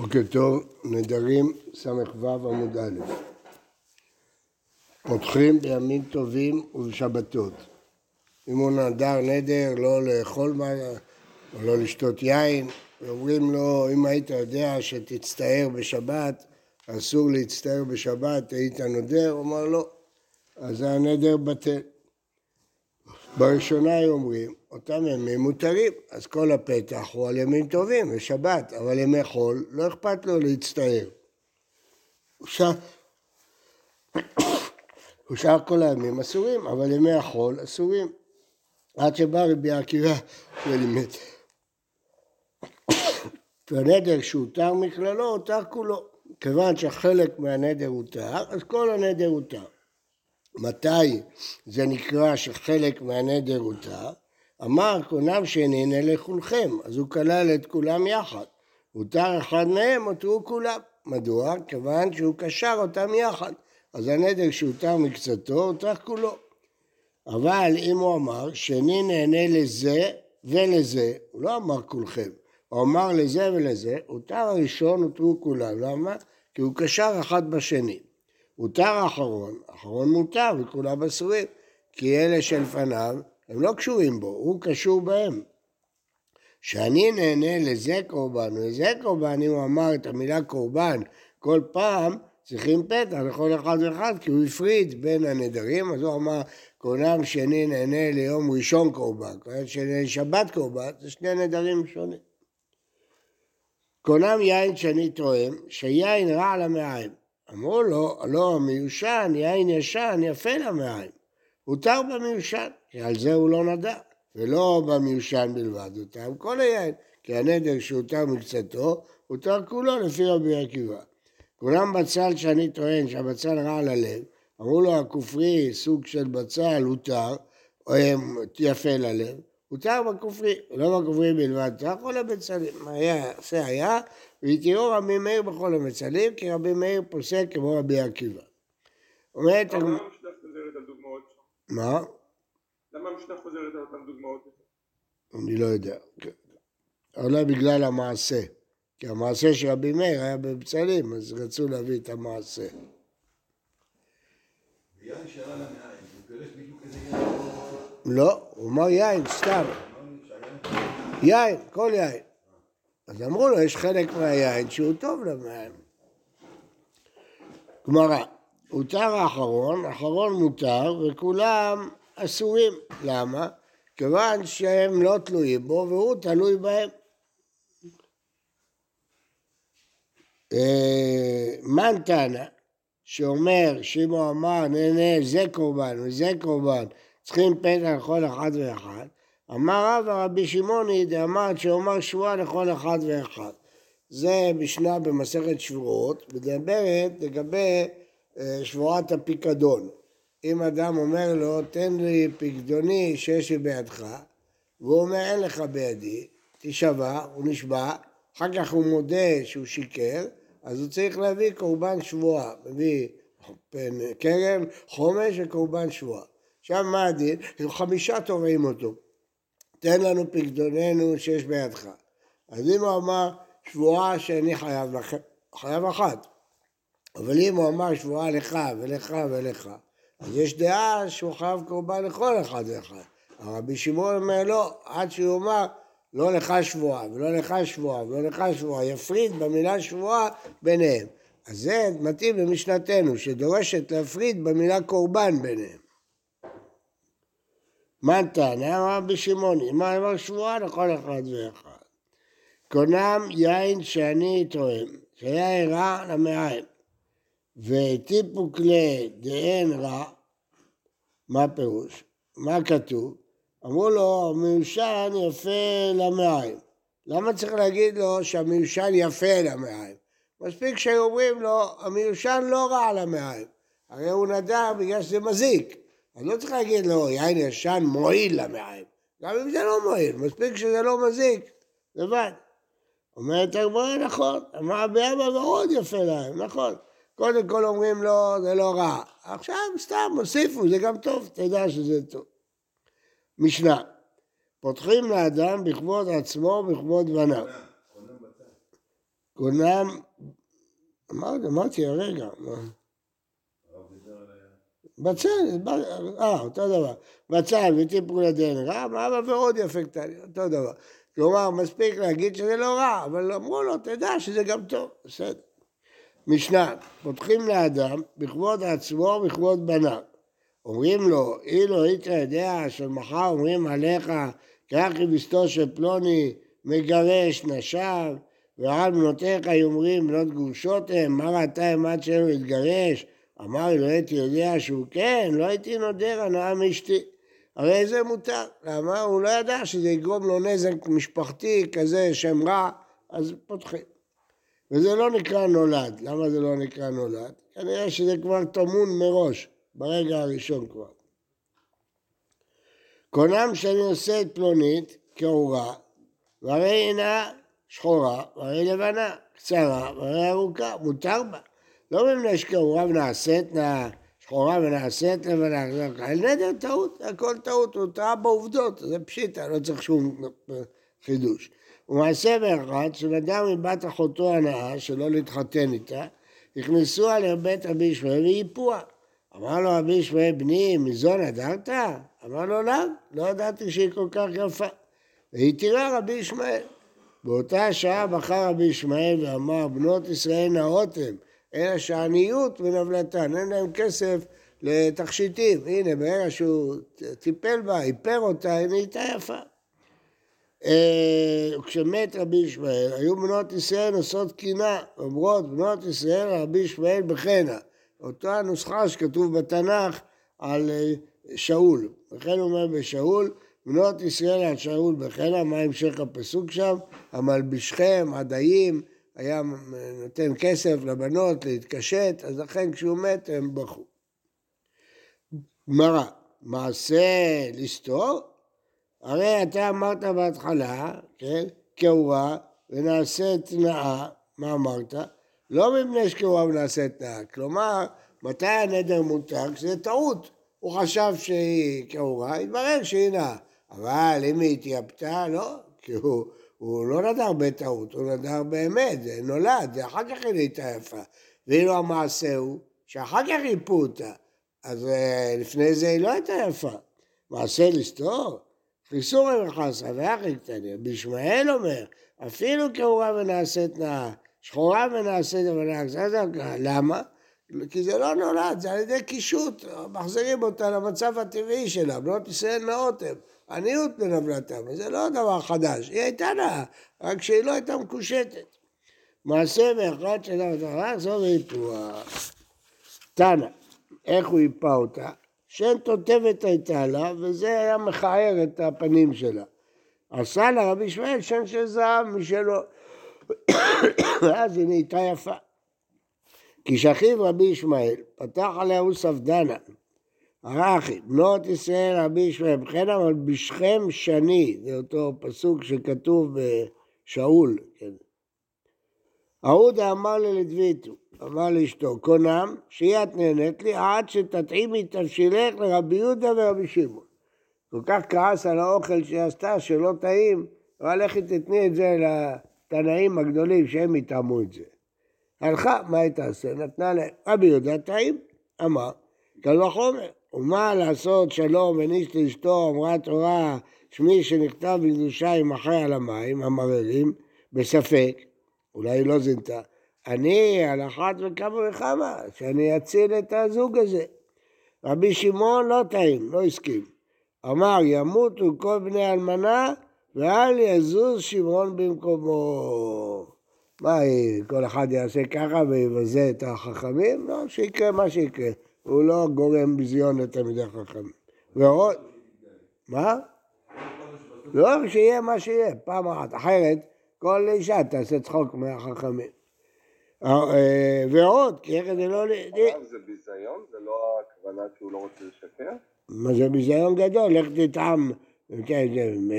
בוקר טוב, נדרים ס"ו עמוד א'. פותחים בימים טובים ובשבתות. אם הוא נדר נדר לא לאכול מה, או לא לשתות יין, ואומרים לו, אם היית יודע שתצטער בשבת, אסור להצטער בשבת, היית נודר? הוא אמר לא, אז הנדר בטל. בראשונה היו אומרים, אותם ימים מותרים, אז כל הפתח הוא על ימים טובים, ושבת, אבל ימי חול, לא אכפת לו להצטער. ושאר כל הימים אסורים, אבל ימי החול אסורים. עד שבא רבי עקיבא ולימד. והנדר שהותר מכללו, הותר כולו. כיוון שחלק מהנדר הותר, אז כל הנדר הותר. מתי זה נקרא שחלק מהנדר הותר? אמר קונם שנהנה לכולכם, אז הוא כלל את כולם יחד. הותר אחד מהם, הותרו כולם. מדוע? כיוון שהוא קשר אותם יחד. אז הנדר שהותר מקצתו, הותר כולו. אבל אם הוא אמר שני נהנה לזה ולזה, הוא לא אמר כולכם, הוא אמר לזה ולזה, הותר הראשון, הותרו כולם. למה? כי הוא קשר אחד בשני. הותר האחרון, האחרון מותר וכולם אסורים, כי אלה שלפניו הם לא קשורים בו, הוא קשור בהם. שאני נהנה לזה קורבן ולזה קורבן, אם הוא אמר את המילה קורבן כל פעם, צריכים פתח לכל אחד ואחד, כי הוא הפריד בין הנדרים, אז הוא אמר, קורבן שני נהנה ליום ראשון קורבן, קורבן שני לשבת קורבן, זה שני נדרים שונים. קונם יין שני תואם, שיין רע למעיים. אמרו לו, לא, מיושן, יין ישן, יפה למעיים. הותר במיושן, כי על זה הוא לא נדע, ולא במיושן בלבד, הותר כל היין, כי הנדר שהותר מקצתו, הותר כולו לפי רבי עקיבא. כולם בצל שאני טוען שהבצל רע ללב, אמרו לו הכופרי סוג של בצל הותר, יפה ללב, הותר בכופרי, לא בכופרי בלבד, כל הבצלים, מה היה, עושה היה, והתירו רבי מאיר בכל המצלים, כי רבי מאיר פוסק כמו רבי עקיבא. אומרת... מה? למה המשנה חוזרת על אותן דוגמאות? אני לא יודע. אולי בגלל המעשה. כי המעשה של רבי מאיר היה בבצלים, אז רצו להביא את המעשה. לא, הוא אמר יין, סתם. יין, כל יין. אז אמרו לו, יש חלק מהיין שהוא טוב למים. גמרא, הותר האחרון, האחרון מותר, וכולם אסורים. למה? כיוון שהם לא תלויים בו והוא תלוי בהם. אה, מן טענה, שאומר הוא אמר נהנה זה קורבן וזה קורבן, צריכים פתח לכל אחד ואחד, אמר רבא רבי שמעוני דאמר שאומר שבועה לכל אחד ואחד. זה משנה במסכת שבועות, מדברת לגבי אה, שבועת הפיקדון. אם אדם אומר לו, תן לי פיקדוני שיש לי בידך, והוא אומר, אין לך בידי, תשבע, הוא נשבע, אחר כך הוא מודה שהוא שיקר, אז הוא צריך להביא קורבן שבועה, מביא כרם, חומש וקורבן שבועה. עכשיו מה הדין? חמישה תובעים אותו. תן לנו פקדוננו שיש בידך. אז אם הוא אמר שבועה שאני חייב לכם, חייב אחת. אבל אם הוא אמר שבועה לך ולך ולך, אז יש דעה שהוא חייב קורבן לכל אחד ואחד. הרבי שמעון אומר לא, עד שהוא אמר לא לך שבועה ולא לך שבועה ולא לך שבועה, יפריד במילה שבועה ביניהם. אז זה מתאים למשנתנו, שדורשת להפריד במילה קורבן ביניהם. מה טענה? אמר רבי שמעוני, מה אמר שבועה לכל אחד ואחד. קונם יין שאני טועם, שהיה רע למעיים. וטיפו כלי דאין רע, מה הפירוש? מה כתוב? אמרו לו, המיושן יפה למעיים. למה צריך להגיד לו שהמיושן יפה למעיים? מספיק שהיו לו, המיושן לא רע למעיים. הרי הוא נדע בגלל שזה מזיק. אז לא צריך להגיד לו, יין ישן מועיל למעיים. גם אם זה לא מועיל, מספיק שזה לא מזיק, לבד. אומרת הגמרא, נכון, אמר אבי אבא מאוד יפה להם, נכון. קודם כל אומרים לו, זה לא רע. עכשיו סתם הוסיפו, זה גם טוב, תדע שזה טוב. משנה, פותחים לאדם בכבוד עצמו ובכבוד בניו. קונם, אמרתי, אמרתי הרגע? בצל, אה, אותו דבר. בצל וטיפול הדין רע, אבא ועוד יפה קטן, אותו דבר. כלומר, מספיק להגיד שזה לא רע, אבל אמרו לו, תדע שזה גם טוב, בסדר. משנה, פותחים לאדם בכבוד עצמו ובכבוד בניו. אומרים לו, אילו היית יודע שמחר אומרים עליך, קח אשתו של פלוני מגרש נשיו, ועל בנותיך יאמרים בנות גרושות הם, מה ראתה אם עד שלא יתגרש? אמר לא הייתי יודע שהוא כן, לא הייתי נודר הנאה מאשתי. הרי זה מותר. למה? הוא לא ידע שזה יגרום לו נזק משפחתי כזה, שם רע, אז פותחים. וזה לא נקרא נולד. למה זה לא נקרא נולד? כנראה שזה כבר טמון מראש, ברגע הראשון כבר. קונם שאני עושה את פלונית כאורה, והרי אינה שחורה, והרי לבנה, קצרה, והרי ארוכה, מותר בה. לא מפני שכאורה ונעשית נא שחורה ונעשית לבנה, על נדר טעות, הכל טעות, הוא טעה בעובדות, זה פשיטה, לא צריך שום חידוש. ומעשה באחד, שנדם מבת אחותו הנאה, שלא להתחתן איתה, נכנסו עליה בית רבי ישמעאל וייפוה. אמר לו רבי ישמעאל, בני, מזו נדרת? אמר לו, לא, לא ידעתי שהיא כל כך יפה. והיא תראה רבי ישמעאל. באותה שעה בחר רבי ישמעאל ואמר, בנות ישראל נאות הם, אלא שעניות ונבלתן, אין להם כסף לתכשיטים. הנה, ברגע שהוא טיפל בה, איפר אותה, היא נהייתה יפה. אה, כשמת רבי ישמעאל, היו בנות ישראל נושאות קינה, אומרות בנות ישראל רבי ישמעאל בחנה. אותה נוסחה שכתוב בתנ"ך על אה, שאול. וכן אומר בשאול, בנות ישראל על שאול בחנה, מה המשך הפסוק שם? המלבישכם, עדיים, היה נותן כסף לבנות להתקשט, אז לכן כשהוא מת הם בכו. גמרא, מעשה לסתור? הרי אתה אמרת בהתחלה, כן, כאורה ונעשית נאה, מה אמרת? לא מפני שכאורה ונעשית נאה, כלומר, מתי הנדר מותר? כשזה טעות. הוא חשב שהיא כאורה, התברר שהיא נאה. אבל אם היא התייפתה, לא, כי הוא הוא לא נדר בטעות, הוא נדר באמת, זה נולד, זה אחר כך היא נהייתה יפה. ואילו המעשה הוא שאחר כך ריפו אותה, אז אה, לפני זה היא לא הייתה יפה. מעשה לסתור? חיסורי וחסה ואחי קטניה. בישמעאל אומר, אפילו כאורה ונעשית נאה, שחורה ונעשית ונאה, למה? כי זה לא נולד, זה על ידי קישוט, מחזירים אותה למצב הטבעי שלה, בנות ישראל נאות הן. עניות בנבלתם, וזה לא דבר חדש, היא הייתה נאה, רק שהיא לא הייתה מקושטת. מעשה באחד של המטרה, זו והיפוח. תנא, איך הוא היפה אותה? שם תותבת הייתה לה, וזה היה מכער את הפנים שלה. עשה לה רבי ישמעאל שם של זהב משלו, ואז היא נהייתה יפה. כי שכיב רבי ישמעאל, פתח עליה הוא ספדנה, ערכי, בנות ישראל רבי ישמעאל, בכן אבל בשכם שני, זה אותו פסוק שכתוב בשאול, כן. אהודה אמר ללדביתו, אמר לאשתו, קונם, שהיא את נהנית לי עד שתתאימי תבשילך לרבי יהודה ורבי שמעון. כל כך כעס על האוכל שהיא עשתה, שלא טעים, אבל לכי תתני את זה לתנאים הגדולים שהם יטעמו את זה. הלכה, מה היא תעשה? נתנה לרבי יהודה טעים, אמר, קל וחומר. ומה לעשות שלום בין איש לאשתו, אמרה תורה, שמי שנכתב בקדושה ימחה על המים המררים, בספק, אולי היא לא זינתה, אני על אחת וכמה וכמה, שאני אציל את הזוג הזה. רבי שמעון לא טעים, לא הסכים. אמר, ימותו כל בני אלמנה, ואל יזוז שמעון במקומו. מה, כל אחד יעשה ככה ויבזה את החכמים? לא, שיקרה מה שיקרה. הוא לא גורם ביזיון לתלמידי חכמים. ועוד... מה? לא, שיהיה מה שיהיה, פעם אחת. אחרת, כל אישה תעשה צחוק מהחכמים. אה, אה, ועוד, כי איך זה לא... זה ביזיון? זה לא הכוונה שהוא לא רוצה לשקר? מה זה ביזיון גדול? לך תטעם כן,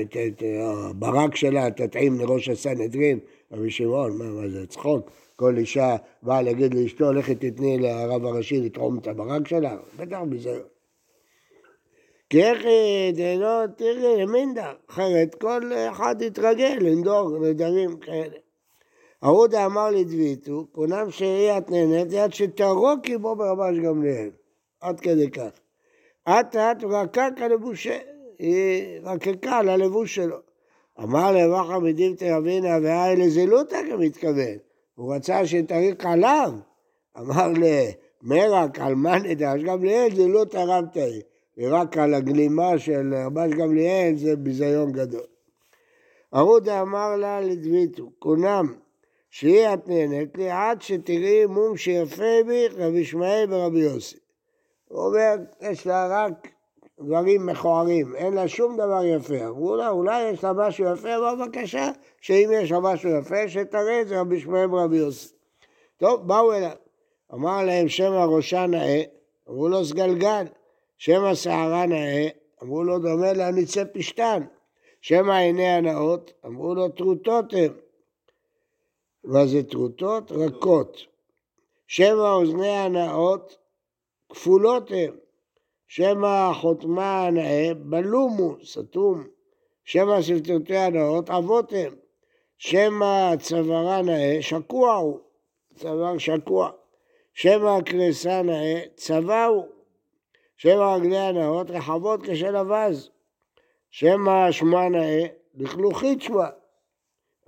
את הברק שלה, תטעים לראש הסנהדרין, רבי שמעון, מה זה צחוק? כל אישה באה להגיד לאשתו, לכי תתני לרב הראשי לטעום את הברק שלה, בטח ביזיון. כי איך דלא תראי למינדה, אחרת כל אחד יתרגל לנדור נדרים כאלה. ערודה אמר לדביתו, פונם שאיית נהנית יד שתרוק עמו ברבש גמליאל. עד כדי כך. אט אט רקק הלבושה, היא רקקה על הלבוש שלו. אמר לרבחה מדימתא רבינה והי לזילותא כמתכוון. הוא רצה שתריק עליו. אמר למרק על מאן דרש גמליאל זילותא רבתא. ורק על הגלימה של רבש גמליאל זה ביזיון גדול. ערודה אמר לה לדביתו, קונם שהיא את נהנית לי עד שתראי מום שיפה בי רבי ישמעאל ורבי יוסי. הוא אומר, יש לה רק דברים מכוערים, אין לה שום דבר יפה. אמרו לה, אולי יש לה משהו יפה, אבל בבקשה, שאם יש לה משהו יפה, שתראה את זה רבי ישמעאל ורבי יוסי. טוב, באו אליו. אמר להם, שם הראשה נאה, אמרו לו, סגלגל. שם השערה נאה, אמרו לו, דומה להניצי פשתן. שם העיני הנאות, אמרו לו, טרוטות הם. מה זה טרוטות? רכות. שם האוזני הנאות, כפולות הם. שם החותמה הנאה, בלומו, סתום. שם השפטותי הנאות, אבות הם. שם הצווארה נאה, שקוע הוא. צוואר שקוע. שם הקרסה נאה, צבא הוא. שם רגלי הנאות, רחבות כשל אווז. שם השמה נאה, לכלוכית שמה.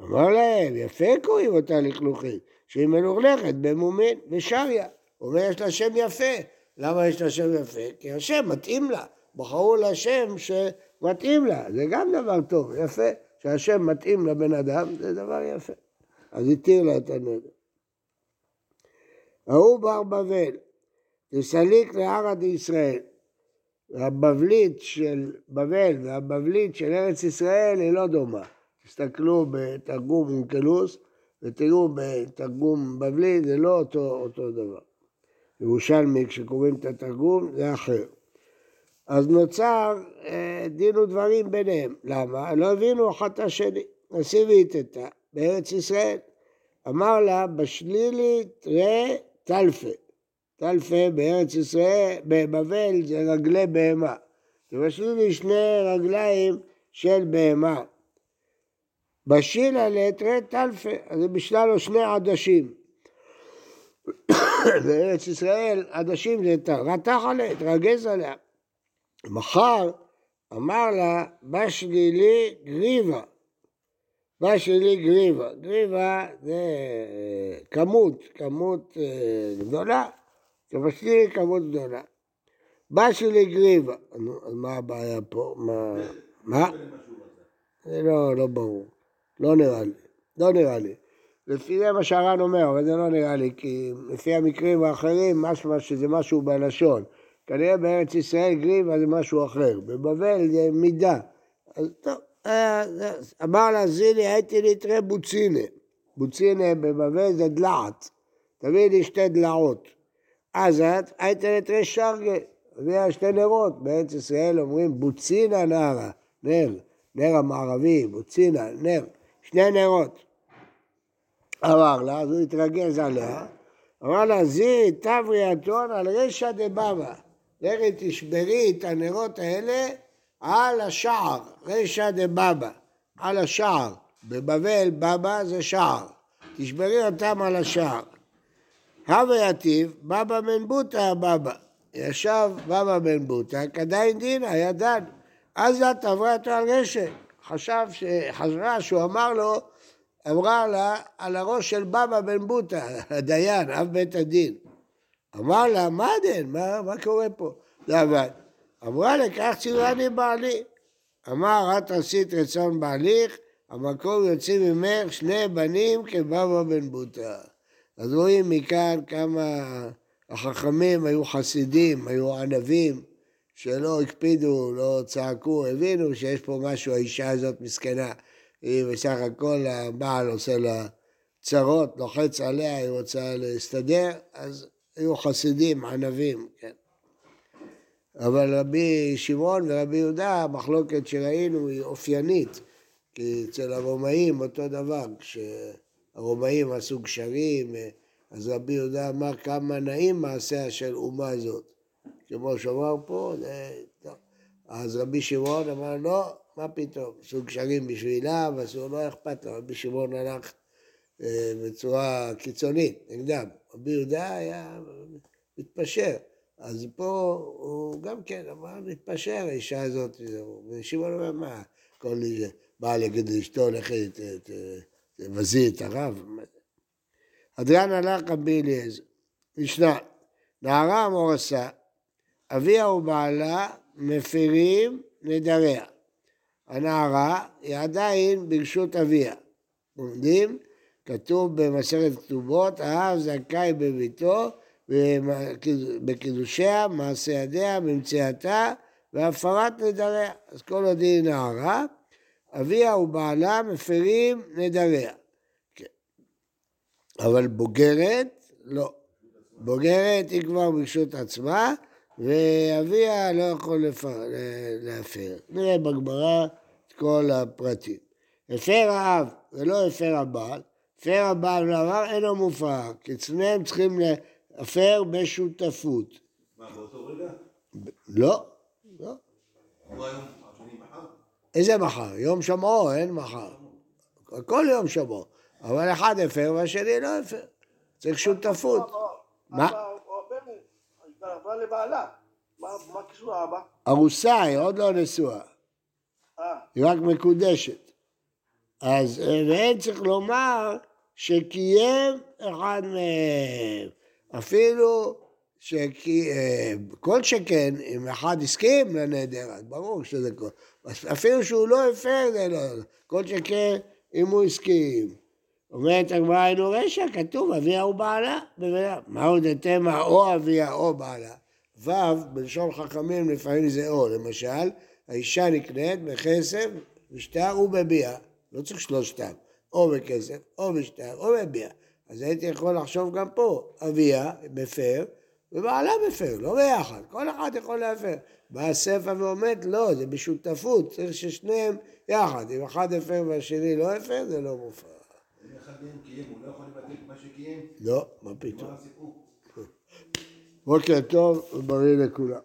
אמר להם, יפה קוראים אותה לכלוכית, שהיא מלוכלכת במומין ושריה. אומר, יש לה שם יפה. למה יש לה שם יפה? כי השם מתאים לה. בחרו לה שם שמתאים לה. זה גם דבר טוב, יפה. שהשם מתאים לבן אדם, זה דבר יפה. אז התיר לה את הנדר. ההוא בר בבל, תסליק לערא דישראל. הבבלית של בבל והבבלית של ארץ ישראל היא לא דומה. תסתכלו בתרגום אונקלוס ותראו בתרגום בבלי, זה לא אותו, אותו דבר. ירושלמי, כשקוראים את התרגום, זה אחר. אז נוצר אה, דין ודברים ביניהם. למה? לא הבינו אחד את השני. נשיא והתתה בארץ ישראל. אמר לה, בשלילי תראה טלפה. טלפה בארץ ישראל, בבבל זה רגלי בהמה. ובשלילי שני רגליים של בהמה. בשילה לתרי טלפה, אז זה בשלה לו שני עדשים. בארץ ישראל עדשים זה רתח עליה, התרגז עליה. מחר אמר לה, בשלילי גריבה. בשלילי גריבה. גריבה זה אה, כמות, כמות אה, גדולה. בשלילי כמות גדולה. בשלילי גריבה. אז מה הבעיה פה? מה? מה? זה לא, לא ברור. לא נראה לי. לא נראה לי. לפי זה מה שהר"ן אומר, אבל זה לא נראה לי, כי לפי המקרים האחרים, משמע שזה משהו בלשון. כנראה בארץ ישראל גריבה זה משהו אחר, בבבל זה מידה. אז טוב, אה, אמר לה זילי, הייתי נתראה בוצינה. בוצינה בבבל זה דלעת. תביא לי שתי דלעות. אז הייתי נתראה שרגה. הביאה שתי נרות. בארץ ישראל אומרים בוצינה נערה, נר, נר המערבי, בוצינה, נר. שני נרות. אמר לה, אז הוא התרגז עליה, אמר לה, זי תברי אתון על רשע דבבא. לכי תשברי את הנרות האלה על השער, רשע דבבא, על השער. בבבל בבא זה שער. תשברי אותם על השער. הווה יתיב, בבא בן בוטה בבא. ישב בבא בן בוטה, כדאין דינא, היה דן. אז את עברה אותו על רשת. חשב, חזרה שהוא אמר לו, אמרה לה על הראש של בבא בן בוטה, הדיין, אב בית הדין. אמר לה, מה דין? מה, מה קורה פה? זה עבד. אמרה לכך ציווני בעלי. אמר, את עשית רצון בעליך, המקום יוצא ממך שני בנים כבבא בן בוטה. אז רואים מכאן כמה החכמים היו חסידים, היו ענבים. שלא הקפידו, לא צעקו, הבינו שיש פה משהו, האישה הזאת מסכנה. היא בסך הכל הבעל עושה לה צרות, לוחץ עליה, היא רוצה להסתדר, אז היו חסידים, ענבים, כן. אבל רבי שמעון ורבי יהודה, המחלוקת שראינו היא אופיינית, כי אצל הרומאים אותו דבר, כשהרומאים עשו גשרים, אז רבי יהודה אמר כמה נעים מעשיה של אומה זאת. כמו שאמר פה. אז רבי שמעון אמר, לא, מה פתאום, עשו קשרים בשבילה, ועשו, לא אכפת לו, רבי שמעון הלך אה, בצורה קיצונית נגדם. רבי יהודה היה מתפשר. אז פה הוא גם כן אמר להתפשר, האישה הזאת, ושמעון אומר, מה, כל מי שבא להגיד לאשתו, לכי תבזי את הרב. אדריאן הלך רבי אליעזר, משנה, נערה המורסה, אביה ובעלה מפירים נדריה. הנערה היא עדיין ברשות אביה. עומדים, כתוב במסכת כתובות, האב זכאי בביתו בקידושיה, מעשה ידיה, במציאתה והפרת נדריה. אז כל עוד היא נערה, אביה ובעלה מפרים נדריה. כן. אבל בוגרת, לא. בוגרת היא כבר ברשות עצמה, ואביה לא יכול להפר. נראה בגמרא כל הפרטים. הפר האב ולא הפר הבעל, הפר הבעל ולעבר אינו מופר, כי שניהם צריכים להפר בשותפות. מה, באותו רגע? לא, לא. איזה מחר? יום שמעו, אין מחר. כל יום שמעו. אבל אחד הפר והשני לא הפר. צריך שותפות. מה? עברה לבעלה. מה קשור האבא? ארוסה, היא עוד לא נשואה. היא רק מקודשת. אז ואין צריך לומר שקיים אחד מהם. אפילו שכל שכן, אם אחד הסכים לנדר, אז ברור שזה כל... אפילו שהוא לא הפר, זה לא... כל שכן, אם הוא הסכים. אומרת הגמרא אינו רשע, כתוב אביה ובעלה, בוודאי. מהו דתמה או אביה או בעלה? ו' בלשון חכמים לפעמים זה או, למשל, האישה נקנית בכסף, בשטר ובביאה, לא צריך שלושתם, או בכסף, או בשטר, או בביאה. אז הייתי יכול לחשוב גם פה, אביה מפר, ובעלה מפר, לא ביחד, כל אחד יכול להפר. בא הספר ואומר, לא, זה בשותפות, צריך ששניהם יחד. אם אחד הפר והשני לא הפר, זה לא מופר. אם אחד מהם קיים, הוא לא יכול לבטל את מה שקיים? לא, מה פתאום. בוקר טוב ובריא לכולם.